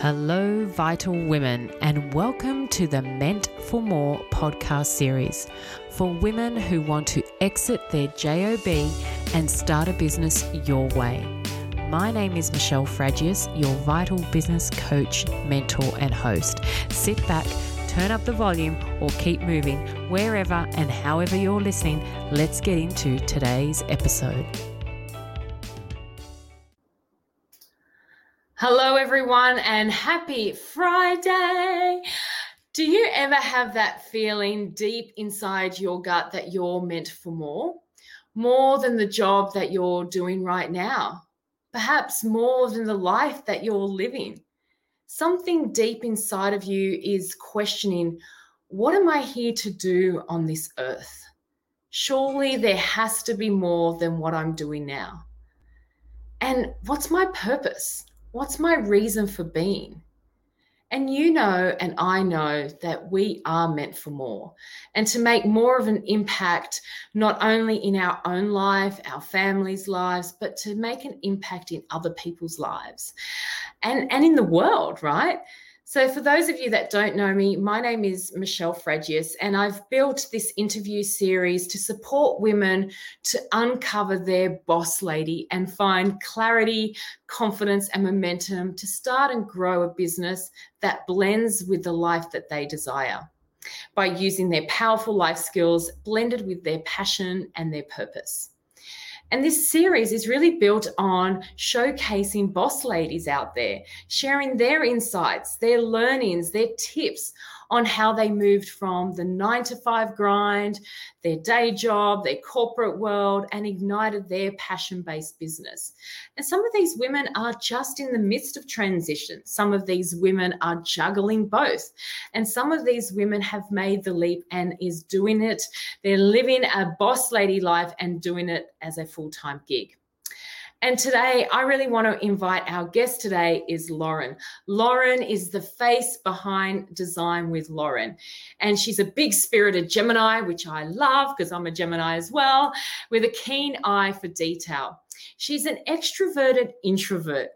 Hello, vital women, and welcome to the Meant for More podcast series for women who want to exit their JOB and start a business your way. My name is Michelle Fragius, your vital business coach, mentor, and host. Sit back, turn up the volume, or keep moving wherever and however you're listening. Let's get into today's episode. Everyone, and happy Friday. Do you ever have that feeling deep inside your gut that you're meant for more? More than the job that you're doing right now? Perhaps more than the life that you're living? Something deep inside of you is questioning what am I here to do on this earth? Surely there has to be more than what I'm doing now. And what's my purpose? What's my reason for being? And you know, and I know that we are meant for more and to make more of an impact, not only in our own life, our families' lives, but to make an impact in other people's lives and, and in the world, right? So, for those of you that don't know me, my name is Michelle Fragius, and I've built this interview series to support women to uncover their boss lady and find clarity, confidence, and momentum to start and grow a business that blends with the life that they desire by using their powerful life skills blended with their passion and their purpose. And this series is really built on showcasing boss ladies out there, sharing their insights, their learnings, their tips on how they moved from the nine to five grind, their day job, their corporate world, and ignited their passion based business. And some of these women are just in the midst of transition. Some of these women are juggling both. And some of these women have made the leap and is doing it. They're living a boss lady life and doing it as a full time gig. And today, I really want to invite our guest today is Loren. Loren is the face behind Design with Loren. And she's a big spirited Gemini, which I love because I'm a Gemini as well, with a keen eye for detail. She's an extroverted introvert.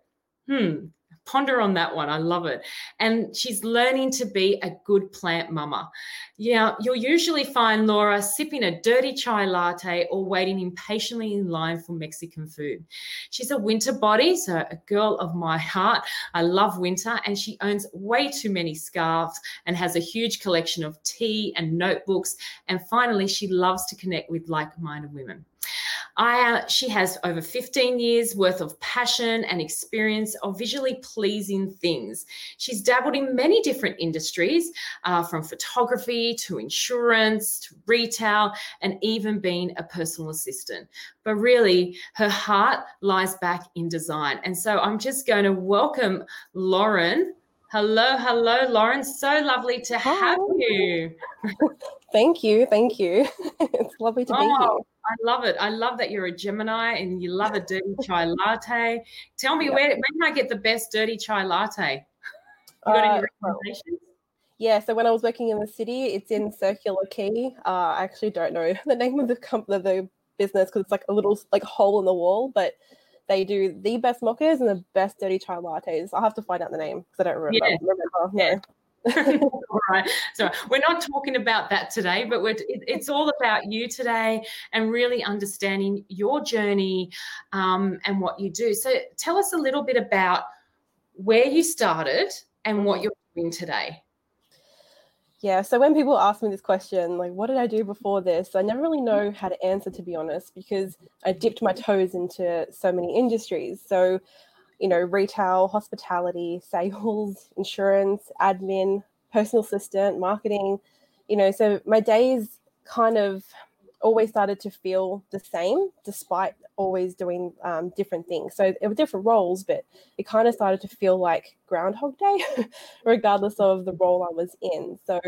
Hmm, ponder on that one. I love it. And she's learning to be a good plant mama. Yeah, you'll usually find Laura sipping a dirty chai latte or waiting impatiently in line for Mexican food. She's a winter body, so a girl of my heart. I love winter, and she owns way too many scarves and has a huge collection of tea and notebooks. And finally, she loves to connect with like minded women. I, uh, she has over 15 years worth of passion and experience of visually pleasing things. She's dabbled in many different industries, uh, from photography to insurance to retail, and even being a personal assistant. But really, her heart lies back in design. And so I'm just going to welcome Loren. Hello, hello, Loren. So lovely to have you. thank you. Thank you. it's lovely to oh, be here. I love it. I love that you're a Gemini and you love a dirty chai latte. Tell me, where, where can I get the best dirty chai latte? You got any uh, recommendations? Yeah, so when I was working in the city, it's in Circular Quay. Uh, I actually don't know the name of the company, the business, because it's like a little like hole in the wall, but they do the best mochas and the best dirty chai lattes. I'll have to find out the name because I don't remember. Yeah. remember. Yeah. All right. So we're not talking about that today, but it, it's all about you today and really understanding your journey um, and what you do. So tell us a little bit about where you started and what you're doing today. Yeah, so when people ask me this question, like, what did I do before this? I never really know how to answer, to be honest, because I dipped my toes into so many industries. So you know, retail, hospitality, sales, insurance, admin, personal assistant, marketing, you know, so my days kind of always started to feel the same despite always doing um, different things. So it were different roles, but it kind of started to feel like Groundhog Day, regardless of the role I was in. So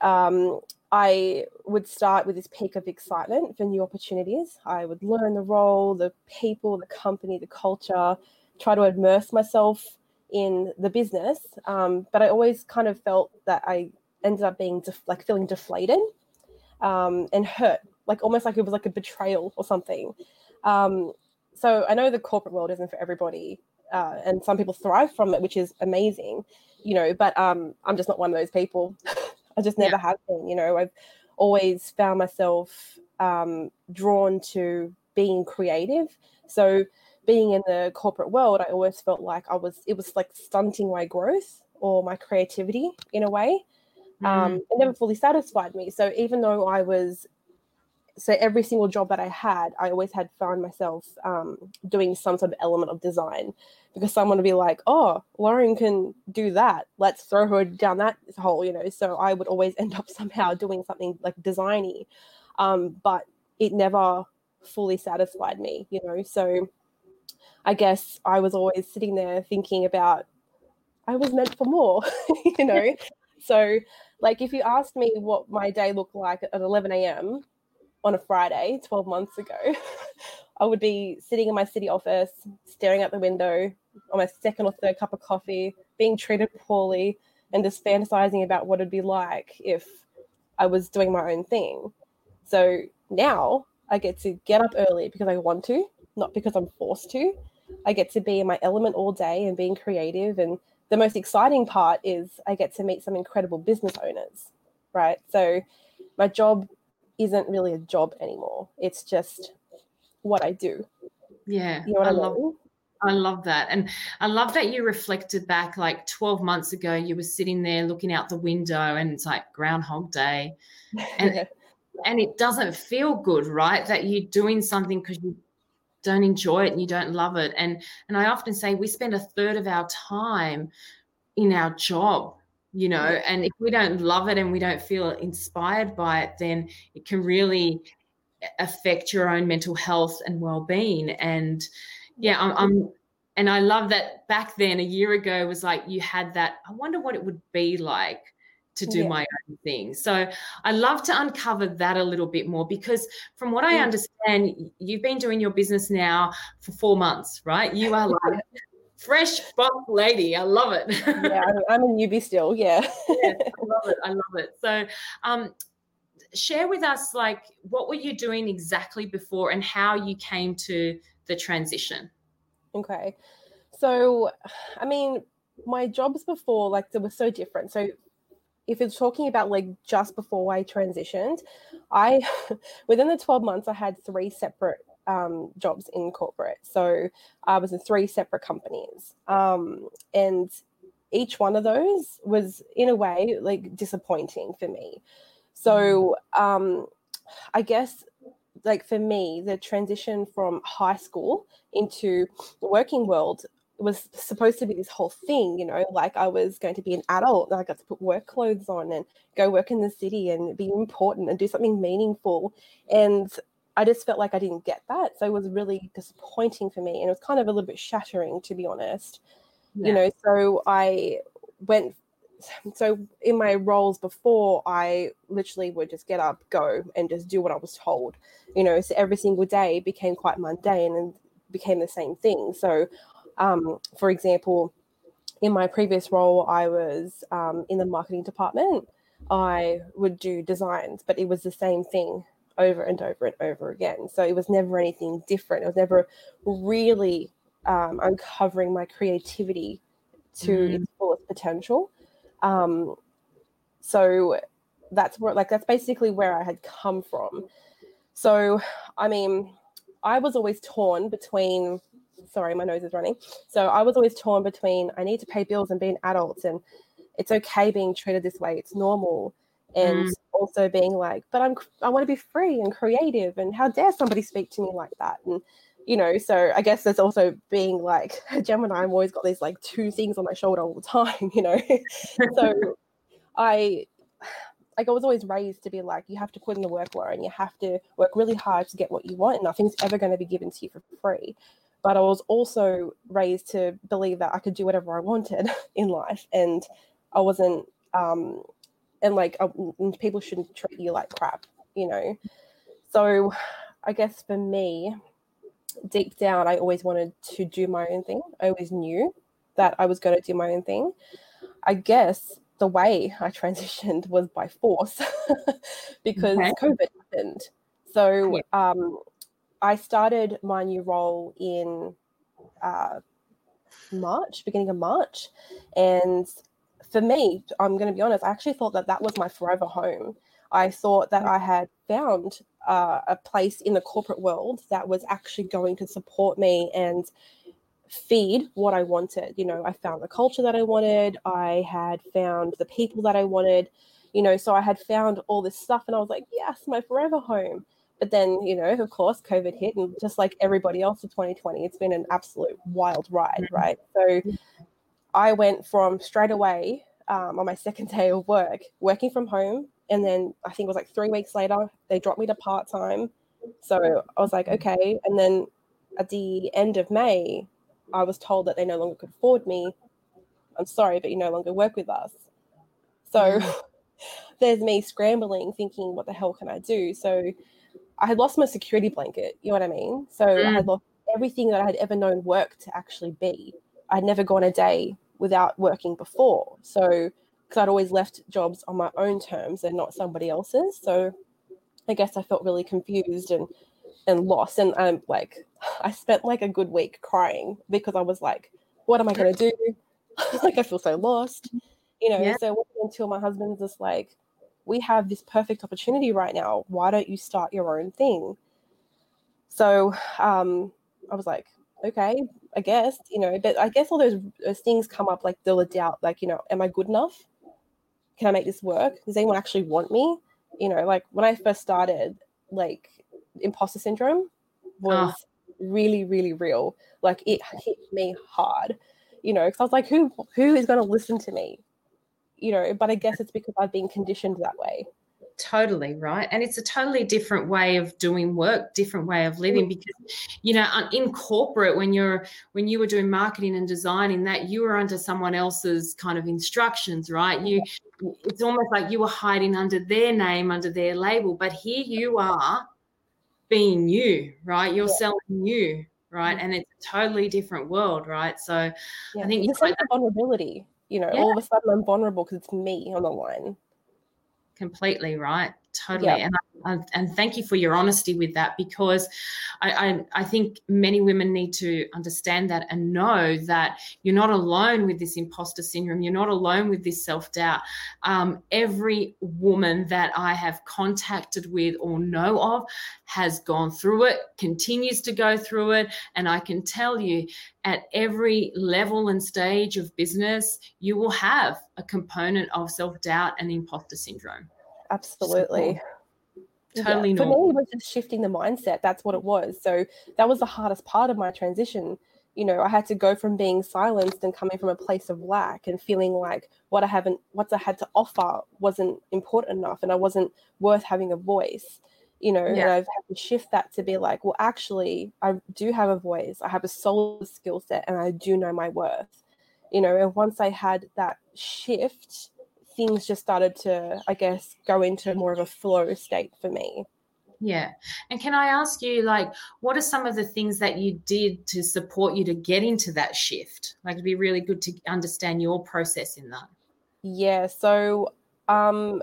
um, I would start with this peak of excitement for new opportunities. I would learn the role, the people, the company, the culture, try to immerse myself in the business. Um, but I always kind of felt that I ended up being def- like feeling deflated um, and hurt, like almost like it was like a betrayal or something. Um, so I know the corporate world isn't for everybody. uh, and some people thrive from it, which is amazing, you know. But um, I'm just not one of those people. I just never yeah. have been. You know, I've always found myself um, drawn to being creative. So being in the corporate world, I always felt like I was. It was like stunting my growth or my creativity in a way. Mm. Um, it never fully satisfied me. So even though I was so every single job that I had, I always had found myself um, doing some sort of element of design because someone would be like, "Oh, Loren can do that. Let's throw her down that hole," you know. So I would always end up somehow doing something like designy, um, but it never fully satisfied me, you know. So I guess I was always sitting there thinking about I was meant for more, you know. so like if you asked me what my day looked like at 11 a.m on a Friday 12 months ago, I would be sitting in my city office, staring out the window on my second or third cup of coffee, being treated poorly, and just fantasizing about what it'd be like if I was doing my own thing. So now I get to get up early because I want to, not because I'm forced to. I get to be in my element all day and being creative. And the most exciting part is I get to meet some incredible business owners, right? So my job isn't really a job anymore. It's just what I do. Yeah. You know I, I love I love that. And I love that you reflected back like 12 months ago, you were sitting there looking out the window and it's like Groundhog Day. And, and it doesn't feel good, right? That you're doing something because you don't enjoy it and you don't love it. And and I often say we spend a third of our time in our job you know and if we don't love it and we don't feel inspired by it then it can really affect your own mental health and well-being and yeah I'm, I'm and i love that back then a year ago was like you had that i wonder what it would be like to do yeah. my own thing so i love to uncover that a little bit more because from what i yeah. understand you've been doing your business now for four months right you are like fresh buck lady. I love it. yeah, I'm a newbie still. Yeah. yeah, I love it. I love it. So, um, share with us like what were you doing exactly before and how you came to the transition. Okay, so I mean, my jobs before like they were so different. So if it's talking about like just before I transitioned, I within the 12 months I had three separate um, jobs in corporate. So I was in three separate companies. Um, and each one of those was, in a way, like disappointing for me. So um, I guess, like for me, the transition from high school into the working world was supposed to be this whole thing, you know, like I was going to be an adult, I got to put work clothes on and go work in the city and be important and do something meaningful. And I just felt like I didn't get that. So it was really disappointing for me. And it was kind of a little bit shattering, to be honest. Yeah. You know, so I went, so in my roles before, I literally would just get up, go, and just do what I was told. You know, so every single day became quite mundane and became the same thing. So, um, for example, in my previous role, I was um, in the marketing department. I would do designs, but it was the same thing over and over and over again. So it was never anything different. It was never really um, uncovering my creativity to mm. its fullest potential. Um, so that's where, like, that's basically where I had come from. So, I mean, I was always torn between. Sorry, my nose is running. So I was always torn between I need to pay bills and be an adult, and it's okay being treated this way. It's normal and mm. also being like but i'm i want to be free and creative and how dare somebody speak to me like that and you know so i guess there's also being like a gemini i'm always got these like two things on my shoulder all the time you know so i like I was always raised to be like, you have to put in the work, Laura, and you have to work really hard to get what you want, and nothing's ever going to be given to you for free. But I was also raised to believe that I could do whatever I wanted in life, and I wasn't um, and like uh, people shouldn't treat you like crap, you know. So I guess for me, deep down, I always wanted to do my own thing. I always knew that I was going to do my own thing. I guess the way I transitioned was by force because okay. COVID happened. So um, I started my new role in uh, March, beginning of March. And for me, I'm going to be honest, I actually thought that that was my forever home. I thought that I had found uh, a place in the corporate world that was actually going to support me and feed what I wanted. You know, I found the culture that I wanted, I had found the people that I wanted, you know, so I had found all this stuff and I was like, yes, my forever home. But then, you know, of course, COVID hit, and just like everybody else in 2020, it's been an absolute wild ride, mm-hmm. right? So I went from straight away um, on my second day of work, working from home. And then I think it was like three weeks later, they dropped me to part time. So I was like, okay. And then at the end of May, I was told that they no longer could afford me. I'm sorry, but you no longer work with us. So there's me scrambling, thinking, what the hell can I do? So I had lost my security blanket. You know what I mean? So mm. I had lost everything that I had ever known work to actually be. I'd never gone a day without working before. So because I'd always left jobs on my own terms and not somebody else's. So I guess I felt really confused and and lost. And I'm like, I spent like a good week crying because I was like, what am I gonna do? like I feel so lost. You know, yeah. so until my husband's just like, we have this perfect opportunity right now. Why don't you start your own thing? So um, I was like, okay, I guess, you know, but I guess all those, those things come up like the doubt, like, you know, am I good enough? Can I make this work? Does anyone actually want me? You know, like when I first started, like imposter syndrome was oh. really, really real. Like it hit me hard, you know, because I was like, who who is going to listen to me? You know, but I guess it's because I've been conditioned that way. Totally right. And it's a totally different way of doing work, different way of living mm. because you know, in corporate when you're when you were doing marketing and designing that you were under someone else's kind of instructions, right? You it's almost like you were hiding under their name, under their label, but here you are being you, right? You're yeah. selling you, right? Mm. And it's a totally different world, right? So yeah. I think you sense of vulnerability you know, yeah. all of a sudden I'm vulnerable because it's me on the line. Completely right. Totally. And and thank you for your honesty with that because I, I, I think many women need to understand that and know that you're not alone with this imposter syndrome. You're not alone with this self doubt. Um, every woman that I have contacted with or know of has gone through it, continues to go through it, and I can tell you at every level and stage of business, you will have a component of self doubt and imposter syndrome. Absolutely. Oh, so, totally yeah. For me, it was just shifting the mindset. That's what it was. So that was the hardest part of my transition. You know, I had to go from being silenced and coming from a place of lack and feeling like what I haven't, what I had to offer wasn't important enough and I wasn't worth having a voice. You know, yeah. and I've had to shift that to be like, well, actually, I do have a voice. I have a solid skill set and I do know my worth. You know, and once I had that shift, things just started to, I guess, go into more of a flow state for me. Yeah. And can I ask you, like, what are some of the things that you did to support you to get into that shift? Like, it'd be really good to understand your process in that. Yeah. So, um,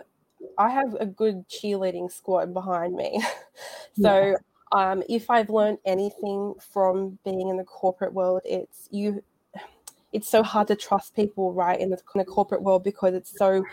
I have a good cheerleading squad behind me. so, yeah. um, if I've learned anything from being in the corporate world, it's you it's so hard to trust people, right, in the, in the corporate world because it's so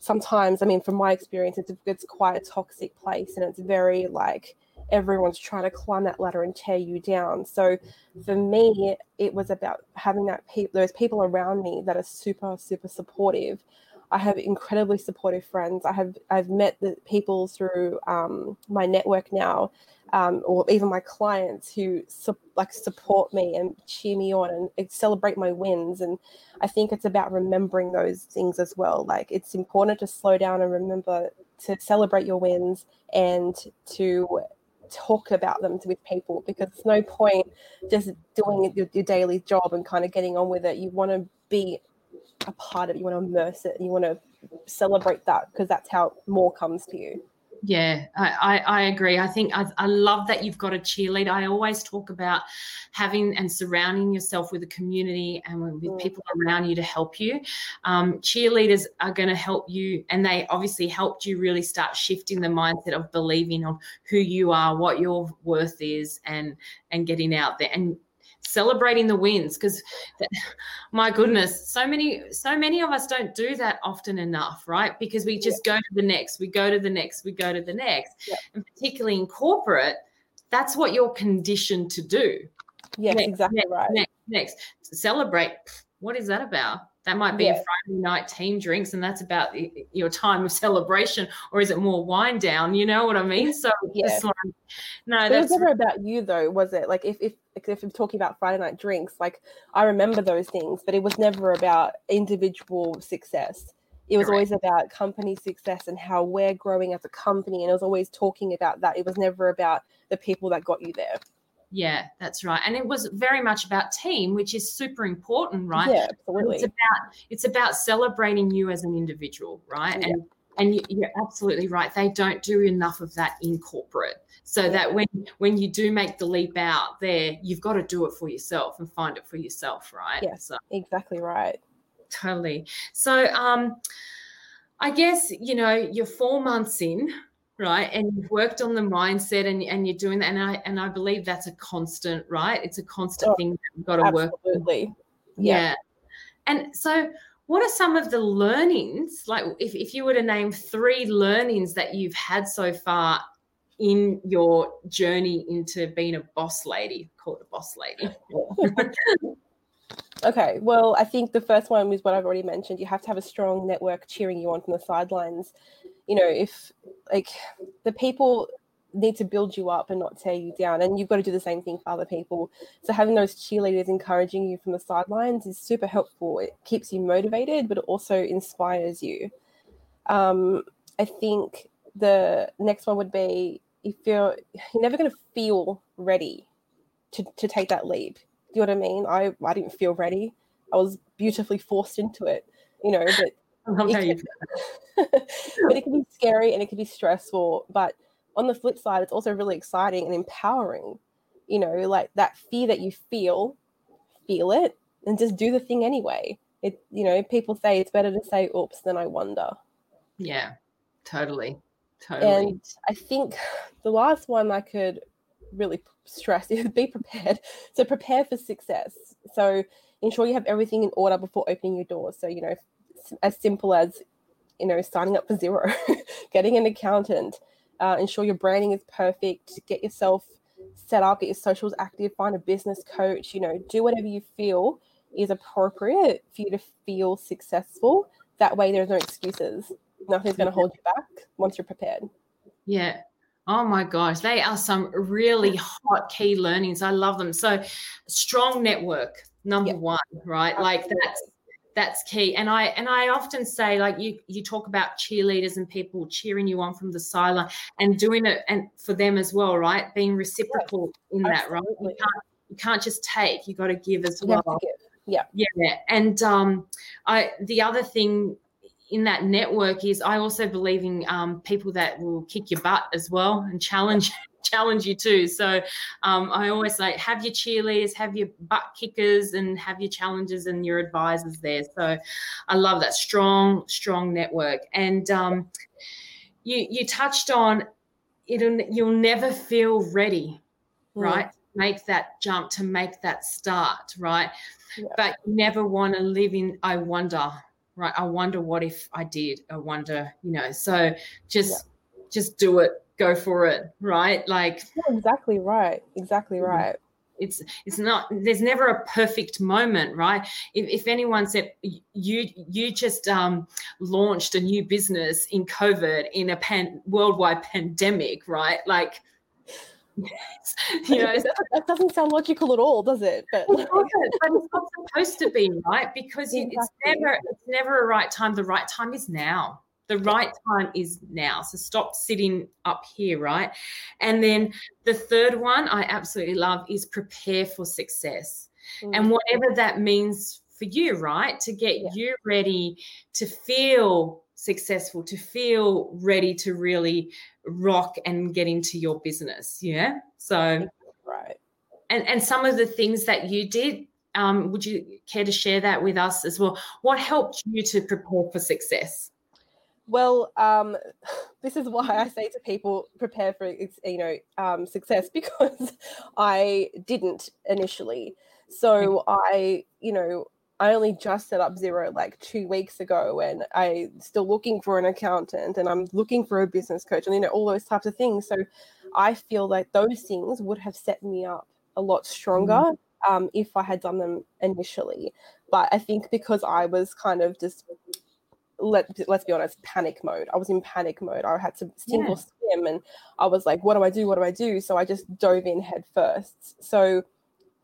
sometimes, I mean, from my experience, it's, it's quite a toxic place and it's very like everyone's trying to climb that ladder and tear you down. So for me, it was about having that those people around me that are super, super supportive. I have incredibly supportive friends. I have I've met the people through um, my network now um, or even my clients who su- like support me and cheer me on and celebrate my wins. And I think it's about remembering those things as well. Like it's important to slow down and remember to celebrate your wins and to talk about them with people because it's no point just doing your, your daily job and kind of getting on with it. You want to be a part of it. You want to immerse it. You want to celebrate that because that's how more comes to you. Yeah, I, I, agree. I think I, I, love that you've got a cheerleader. I always talk about having and surrounding yourself with a community and with mm. people around you to help you. Um, cheerleaders are going to help you, and they obviously helped you really start shifting the mindset of believing on who you are, what your worth is, and and getting out there. And celebrating the wins because my goodness so many so many of us don't do that often enough right? Because we just yeah. go to the next we go to the next we go to the next. Yeah. and particularly in corporate that's what you're conditioned to do. Yes next, exactly next, right. next, next celebrate what is that about that might be yeah. a Friday night team drinks, and that's about your time of celebration, or is it more wind down? You know what I mean? So yeah. Like, no, but that's it was never about you though, was it? Like if if if we're talking about Friday night drinks, like I remember those things, but it was never about individual success. It was Correct. always about company success and how we're growing as a company, and it was always talking about that. It was never about the people that got you there. Yeah, that's right. And it was very much about team, which is super important, right? Yeah, absolutely. It's about it's about celebrating you as an individual, right? Yeah. And and you're absolutely right. They don't do enough of that in corporate. So yeah. that when when you do make the leap out there, you've got to do it for yourself and find it for yourself, right? Yes, so, exactly right. Totally. So um I guess you know you're four months in right? And you've worked on the mindset and, and you're doing that. And i and i believe that's a constant right? It's a constant oh, thing that you've got to absolutely. work absolutely. Yeah. yeah. And so what are some of the learnings? Like if, if you were to name three learnings that you've had so far in your journey into being a boss lady call it a boss lady. Okay well i think the first one was what i've already mentioned. You have to have a strong network cheering you on from the sidelines you know, if like the people need to build you up and not tear you down, and you've got to do the same thing for other people. So having those cheerleaders encouraging you from the sidelines is super helpful. It keeps you motivated, but it also inspires you. Um, I think the next one would be if you're you're never going to feel ready to, to take that leap. Do you know what I mean? I, I didn't feel ready. I was beautifully forced into it, you know, but it can, but it can be scary and it can be stressful. But on the flip side, it's also really exciting and empowering. You know, like that fear that you feel, feel it and just do the thing anyway. It, you know, people say it's better to say oops than I wonder. Yeah, totally. Totally. And I think the last one I could really stress is be prepared. So prepare for success. So ensure you have everything in order before opening your doors. So, you know, as simple as you know signing up for Xero getting an accountant uh, ensure your branding is perfect get yourself set up get your socials active find a business coach you know do whatever you feel is appropriate for you to feel successful that way there's no excuses nothing's going to hold you back once you're prepared yeah Oh my gosh, they are some really hot key learnings. I love them. So, strong network, number one, right? Like that's that's key. And i and i often say like you you talk about cheerleaders and people cheering you on from the sideline and doing it and for them as well right? Being reciprocal in that right? You can't you can't just take you got to give as well. yeah. Yeah and um i the other thing in that network is I also believe in um, people that will kick your butt as well and challenge challenge you too. So um, I always say have your cheerleaders, have your butt kickers, and have your challenges and your advisors there. So I love that strong, strong network. And um, you you touched on it. You'll never feel ready, mm. right? Make that jump to make that start, right? Yeah. But you never want to live in I wonder, right? I wonder what if I did. I wonder, you know. So just yeah. just do it go for it, right? Like yeah, exactly right. Exactly mm-hmm. right. It's it's not there's never a perfect moment, right? If, if anyone said you you just um, launched a new business in COVID in a pan, worldwide pandemic, right? Like you know that doesn't sound logical at all does it but, but it's not supposed to be right because exactly. it's never it's never a right time the right time is now the right time is now. So stop sitting up here, right? And then the third one I absolutely love is prepare for success. Mm-hmm. And whatever that means for you, right? To get yeah. you ready to feel successful, to feel ready to really rock and get into your business. Yeah. So, right. And, and some of the things that you did, um, would you care to share that with us as well? What helped you to prepare for success? Well, um, this is why I say to people prepare for you know um, success because I didn't initially. So I, you know, I only just set up Xero like two weeks ago and I'm still looking for an accountant and I'm looking for a business coach and you know all those types of things. So I feel like those things would have set me up a lot stronger mm-hmm. um, if I had done them initially. But I think because I was kind of just let let's be honest, panic mode. I was in panic mode. I had to single yeah. swim and I was like, what do I do? What do I do? So I just dove in head first. So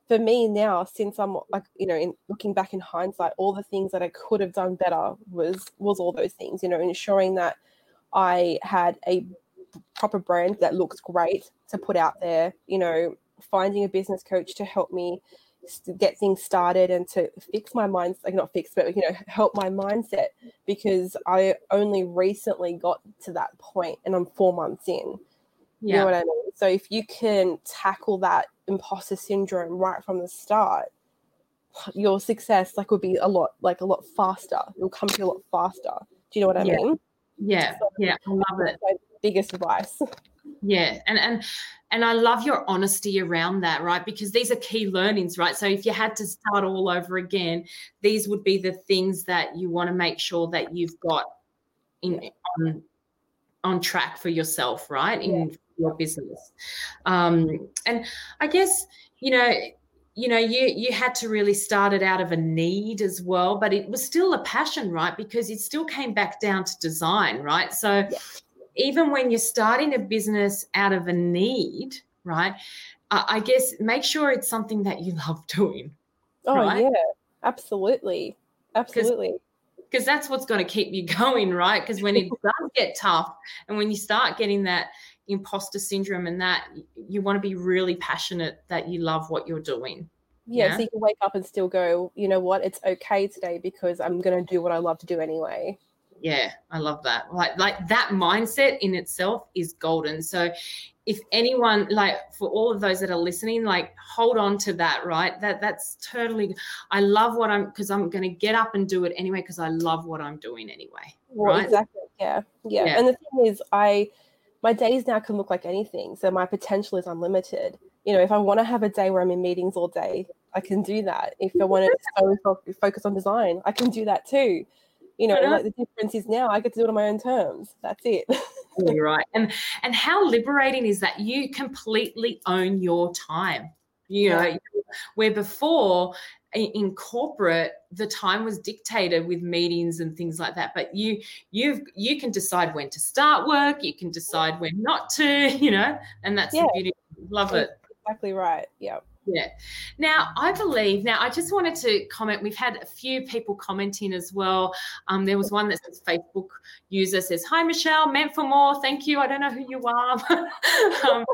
for me now, since I'm like, you know, in looking back in hindsight, all the things that I could have done better was was all those things, you know, ensuring that I had a proper brand that looked great to put out there, you know, finding a business coach to help me get things started and to fix my mind like not fix but you know help my mindset because i only recently got to that point and i'm four months in yeah. you know what i mean so if you can tackle that imposter syndrome right from the start your success like would be a lot like a lot faster. It'll come to you a lot faster. Do you know what i yeah. mean? Yeah. So, yeah i love it. biggest advice. Yeah and and and i love your honesty around that right? Because these are key learnings right? So if you had to start all over again these would be the things that you want to make sure that you've got in on on track for yourself right? In yeah. Your business um and i guess you know you know you you had to really start it out of a need as well but it was still a passion right because it still came back down to design right so yeah even when you're starting a business out of a need, right? Uh, I guess make sure it's something that you love doing. Oh, right? yeah, absolutely. Absolutely. Because that's what's going to keep you going, right? Because when it does get tough and when you start getting that imposter syndrome and that, you want to be really passionate that you love what you're doing. Yeah, yeah, so you can wake up and still go, you know what, it's okay today because I'm going to do what I love to do anyway. Yeah i love that. Like like that mindset in itself is golden. So if anyone like for all of those that are listening like hold on to that right? That that's totally i love what i'm because i'm going to get up and do it anyway because i love what i'm doing anyway well, right? exactly. Yeah. yeah. Yeah. And the thing is i my days now can look like anything so my potential is unlimited you know if i want to have a day where i'm in meetings all day i can do that if i want to focus on design i can do that too you know, uh-huh. like the difference is now I get to do it on my own terms. That's it. You're right. And and how liberating is that? You completely own your time. You know, yeah. where before in corporate the time was dictated with meetings and things like that but you you've you can decide when to start work you can decide when not to you know and that's yeah. the beauty love it exactly right yeah yeah. Now, I believe, now I just wanted to comment. We've had a few people commenting as well. Um, there was one that says Facebook user says, Hi, Michelle, meant for more. Thank you. I don't know who you are. um,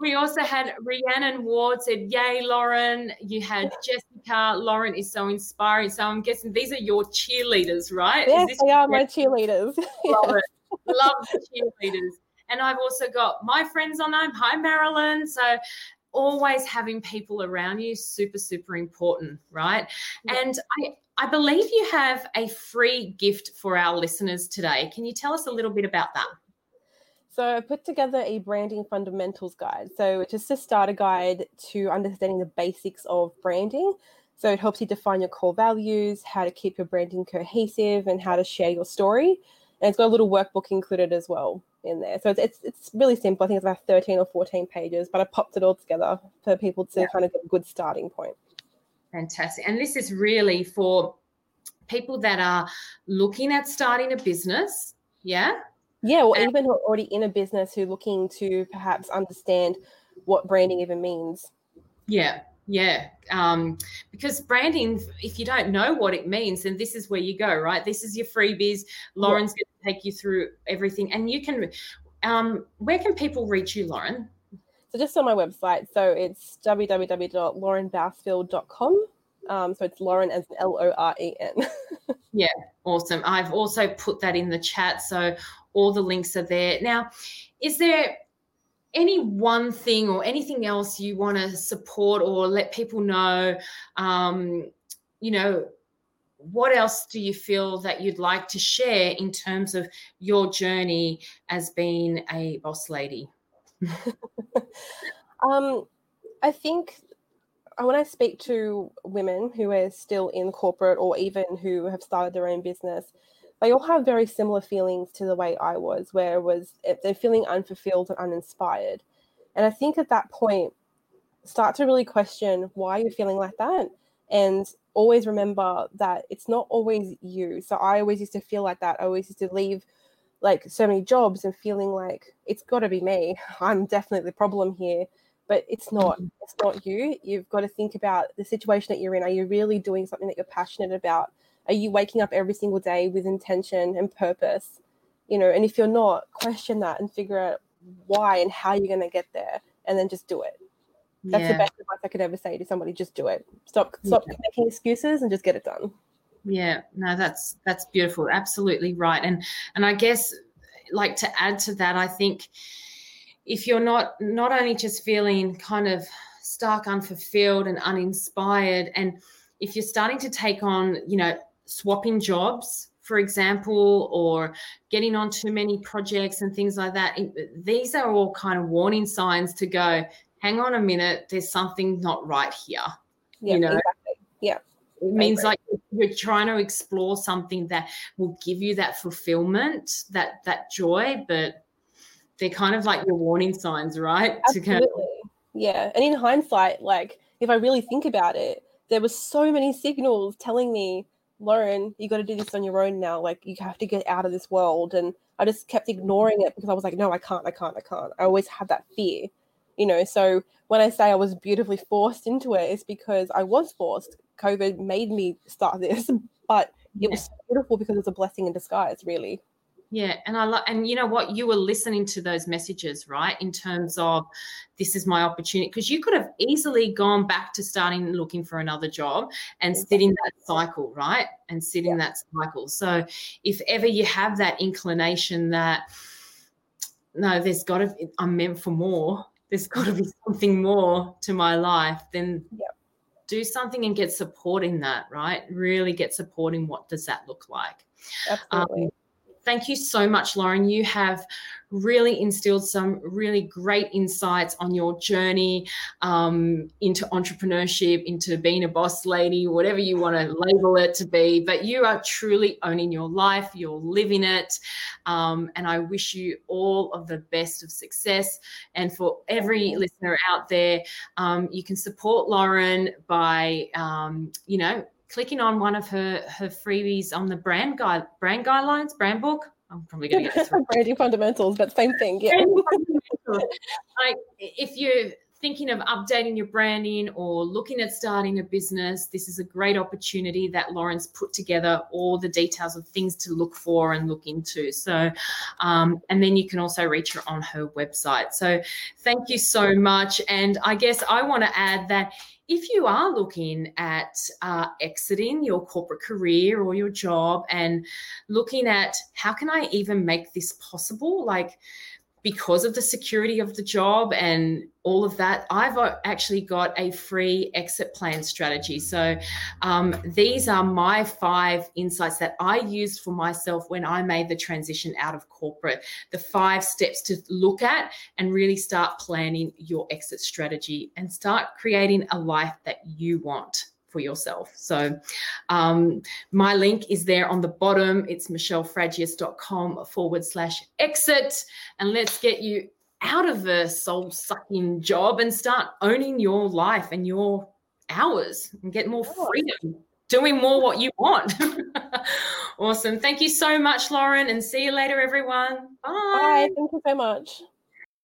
we also had Rhiannon Ward said, Yay, Loren. You had Jessica. Loren is so inspiring. So I'm guessing these are your cheerleaders, right? Yes, they are my cheerleaders. Love it. Love the cheerleaders. And I've also got my friends on there. Hi, Marilyn. So always having people around you super super important right yeah. and i i believe you have a free gift for our listeners today can you tell us a little bit about that so I put together a branding fundamentals guide. So it's just a starter guide to understanding the basics of branding. So it helps you define your core values, how to keep your branding cohesive, and how to share your story. And it's got a little workbook included as well in there. So it's, it's, it's really simple. I think it's about 13 or 14 pages, but I popped it all together for people to yeah. kind of get a good starting point. Fantastic. And this is really for people that are looking at starting a business. Yeah. Yeah, or and- even who are already in a business who are looking to perhaps understand what branding even means. Yeah, yeah, um, because branding, if you don't know what it means, then this is where you go, right? This is your freebies. Loren's yeah. going to take you through everything, and you can. Um, where can people reach you, Loren? So just on my website. So it's www.lorenbousfield.com. Um, so it's Loren as L O R E N. yeah, awesome. I've also put that in the chat, so all the links are there. Now, is there any one thing or anything else you want to support or let people know um, you know what else do you feel that you'd like to share in terms of your journey as being a boss lady um, i think when I speak to women who are still in corporate or even who have started their own business, they all have very similar feelings to the way I was, where it was eh, they're feeling unfulfilled and uninspired. And I think at that point, start to really question why you're feeling like that. And always remember that it's not always you. So I always used to feel like that. I always used to leave like so many jobs and feeling like it's got to be me. I'm definitely the problem here. But it's not. Mm-hmm. It's not you. You've got to think about the situation that you're in. Are you really doing something that you're passionate about? Are you waking up every single day with intention and purpose? You know, and if you're not, question that and figure out why and how you're going to get there, and then just do it. That's yeah. the best advice I could ever say to somebody. Just do it. Stop stop yeah. making excuses and just get it done. Yeah, no, that's that's beautiful. Absolutely right. And and I guess like to add to that, I think if you're not not only just feeling kind of stark unfulfilled and uninspired, and if you're starting to take on, you know, swapping jobs, for example, or getting on too many projects and things like that, these are all kind of warning signs to go, hang on a minute, there's something not right here. Yeah, you know? exactly. Yeah. It means like you're trying to explore something that will give you that fulfillment, that that joy, but they're kind of like your warning signs, right? Absolutely. yeah. And in hindsight, like if I really think about it, there were so many signals telling me, Loren, you got to do this on your own now. Like you have to get out of this world. And I just kept ignoring it because I was like, no, I can't, I can't, I can't. I always had that fear you know so when i say i was beautifully forced into it it's because i was forced covid made me start this but it was beautiful because it's a blessing in disguise really yeah, and I like, and you know what, you were listening to those messages, right? In terms of this is my opportunity, because you could have easily gone back to starting looking for another job and sit in that cycle, right? And sit in that cycle. So if ever you have that inclination that no, there's got to, I'm meant for more, there's got to be something more to my life, then yep. do something and get support in that, right? Really get support in what does that look like. Absolutely. Um, thank you so much, Loren. You have really instilled some really great insights on your journey um, into entrepreneurship, into being a boss lady, whatever you want to label it to be. But you are truly owning your life, you're living it. Um, and I wish you all of the best of success. And for every listener out there, um, you can support Loren by, um, you know, clicking on one of her her freebies on the brand guide brand guidelines brand book. I'm probably going to get this branding fundamentals but same thing yeah. Like if you're thinking of updating your branding or looking at starting a business this is a great opportunity that loren's put together all the details of things to look for and look into. So um, and then you can also reach her on her website. So thank you so much. And i guess i want to add that if you are looking at uh, exiting your corporate career or your job and looking at how can I even make this possible, like because of the security of the job and all of that, I've actually got a free exit plan strategy. So, um, these are my five insights that I used for myself when I made the transition out of corporate. The five steps to look at and really start planning your exit strategy and start creating a life that you want for yourself. So um, my link is there on the bottom. It's michellefragius.com forward slash exit. And let's get you out of the soul sucking job and start owning your life and your hours and get more freedom doing more what you want. awesome. Thank you so much, Loren, and see you later, everyone. Bye. Bye. Thank you so much.